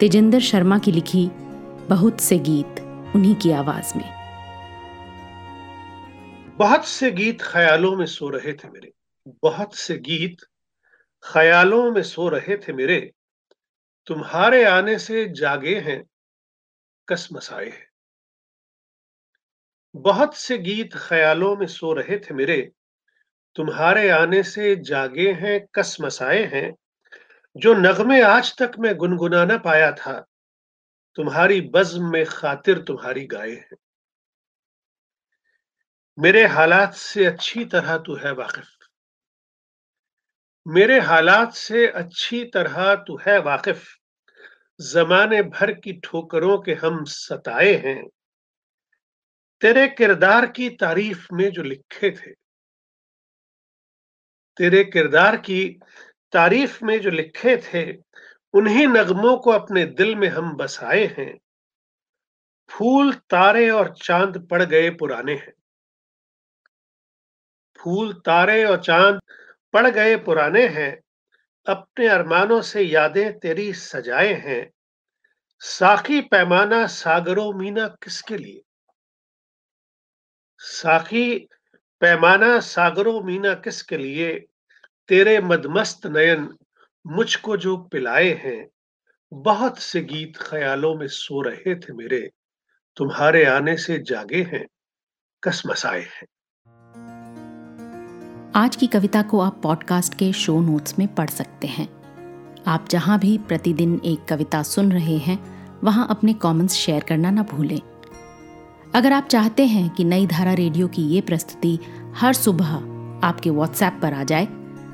तेजेंद्र शर्मा की लिखी बहुत से गीत उन्हीं की आवाज़ में। बहुत से गीत ख्यालों में सो रहे थे मेरे। बहुत से गीत ख्यालों में सो रहे थे मेरे। तुम्हारे आने से जागे हैं कसमसाए हैं। बहुत से गीत ख्यालों में सो रहे थे मेरे। तुम्हारे आने से जागे हैं कसमसाए हैं। जो नगमे आज तक मैं गुनगुना ना पाया था, तुम्हारी बज्म में खातिर तुम्हारी गाय है। मेरे हालात से अच्छी तरह तू है वाकिफ। मेरे हालात से अच्छी तरह तू है वाकिफ। जमाने भर की ठोकरों के हम सताए हैं। तेरे किरदार की तारीफ़ में जो लिखे थे। तेरे किरदार की तारीफ़ में जो लिखे थे, उन्हीं नगमों को अपने दिल में हम बसाए हैं। फूल तारे और चाँद पड़ गए पुराने हैं। फूल तारे और चाँद पड़ गए पुराने हैं। अपने अरमानों से यादें तेरी सजाए हैं। साखी पैमाना सागरों मीना किसके लिए? साखी पैमाना सागरों मीना किसके लिए? तेरे मदमस्त नयन मुझको जो पिलाए हैं, बहुत से गीत ख्यालों में सो रहे थे मेरे, तुम्हारे आने से जागे हैं, कसमसाए हैं। आज की कविता को आप पॉडकास्ट के शो नोट्स में पढ़ सकते हैं। आप जहाँ भी प्रतिदिन एक कविता सुन रहे हैं, वहाँ अपने कमेंट्स शेयर करना ना भूलें। अगर आप चाहते हैं कि नई धारा रेडियो की ये प्रस्तुति हर सुबह आपके व्हाट्सएप पर आ जाए